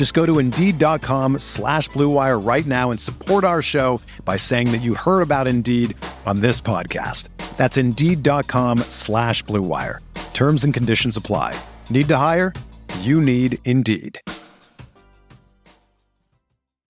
Just go to Indeed.com slash BlueWire right now and support our show by saying that you heard about Indeed on this podcast. That's Indeed.com slash BlueWire. Terms and conditions apply. Need to hire? You need Indeed.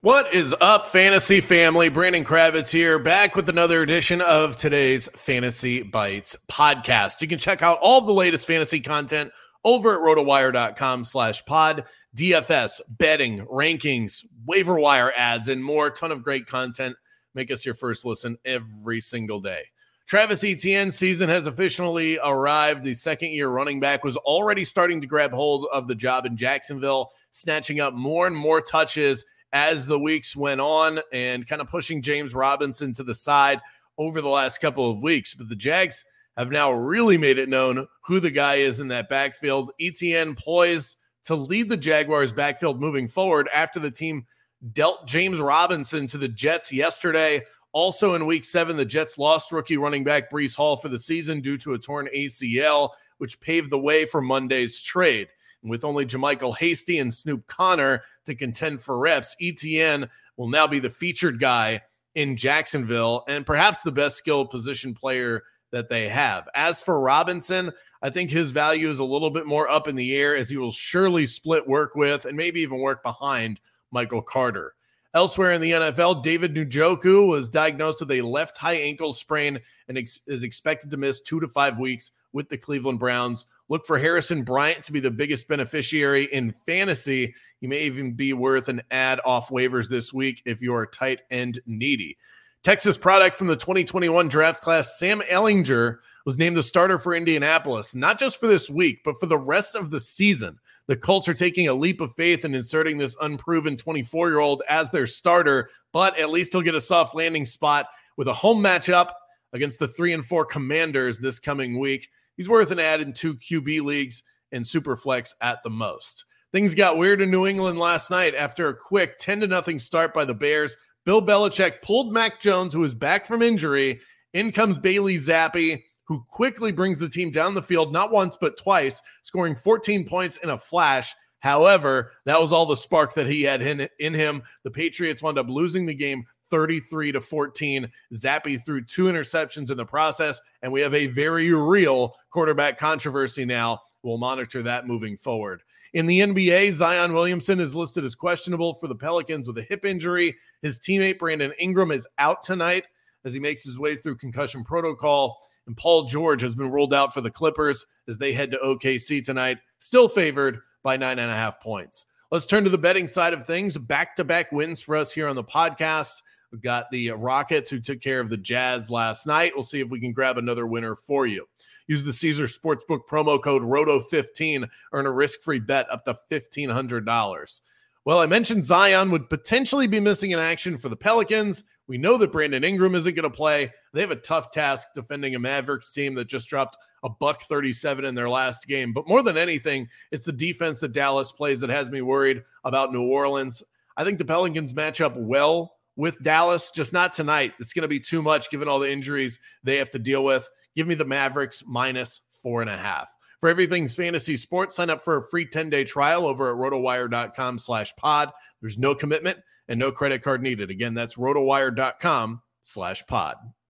What is up, fantasy family? Brandon Kravitz here, back with another edition of today's Fantasy Bites podcast. You can check out all the latest fantasy content over at rotowire.com slash pod. DFS, betting, rankings, waiver wire adds, and more. Ton of great content. Make us your first listen every single day. Travis Etienne season has officially arrived. The second year running back was already starting to grab hold of the job in Jacksonville, snatching up more and more touches as the weeks went on and kind of pushing James Robinson to the side over the last couple of weeks. But the Jags have now really made it known who the guy is in that backfield. Etienne poised to lead the Jaguars backfield moving forward after the team dealt James Robinson to the Jets yesterday. Also in week seven, the Jets lost rookie running back Breece Hall for the season due to a torn ACL, which paved the way for Monday's trade. With only JaMycal Hasty and Snoop Conner to contend for reps, Etienne will now be the featured guy in Jacksonville and perhaps the best skilled position player that they have. As for Robinson, I think his value is a little bit more up in the air as he will surely split work with and maybe even work behind Michael Carter. Elsewhere in the NFL, David Njoku was diagnosed with a left high ankle sprain and ex- is expected to miss two to five weeks with the Cleveland Browns. Look for Harrison Bryant to be the biggest beneficiary in fantasy. He may even be worth an add off waivers this week if you're tight end needy. Texas product from the 2021 draft class, Sam Ehlinger, was named the starter for Indianapolis, not just for this week, but for the rest of the season. The Colts are taking a leap of faith and inserting this unproven 24 year old as their starter, but at least he'll get a soft landing spot with a home matchup against the three and four commanders this coming week. He's worth an add in two QB leagues and Superflex at the most. Things got weird in New England last night after a quick 10 to nothing start by the Bears. Bill Belichick pulled Mac Jones, who is back from injury. In comes Bailey Zappe, who quickly brings the team down the field, not once, but twice, scoring 14 points in a flash. However, that was all the spark that he had in, in him. The Patriots wound up losing the game 33 to 14. Zappe threw two interceptions in the process, and we have a very real quarterback controversy now. We'll monitor that moving forward. In the NBA, Zion Williamson is listed as questionable for the Pelicans with a hip injury. His teammate Brandon Ingram is out tonight as he makes his way through concussion protocol. And Paul George has been ruled out for the Clippers as they head to OKC tonight, still favored by nine and a half points. Let's turn to the betting side of things. Back to back wins for us here on the podcast. We've got the Rockets who took care of the Jazz last night. We'll see if we can grab another winner for you. Use the Caesar Sportsbook promo code ROTO15, earn a risk free bet up to $1,500. Well, I mentioned Zion would potentially be missing in action for the Pelicans. We know that Brandon Ingram isn't going to play. They have a tough task defending a Mavericks team that just dropped a buck 37 in their last game. But more than anything, it's the defense that Dallas plays that has me worried about New Orleans. I think the Pelicans match up well with Dallas, just not tonight. It's going to be too much given all the injuries they have to deal with. Give me the Mavericks minus four and a half. For everything's fantasy sports, sign up for a free 10-day trial over at rotowire.com slash pod. There's no commitment and no credit card needed. Again, that's rotowire.com slash pod.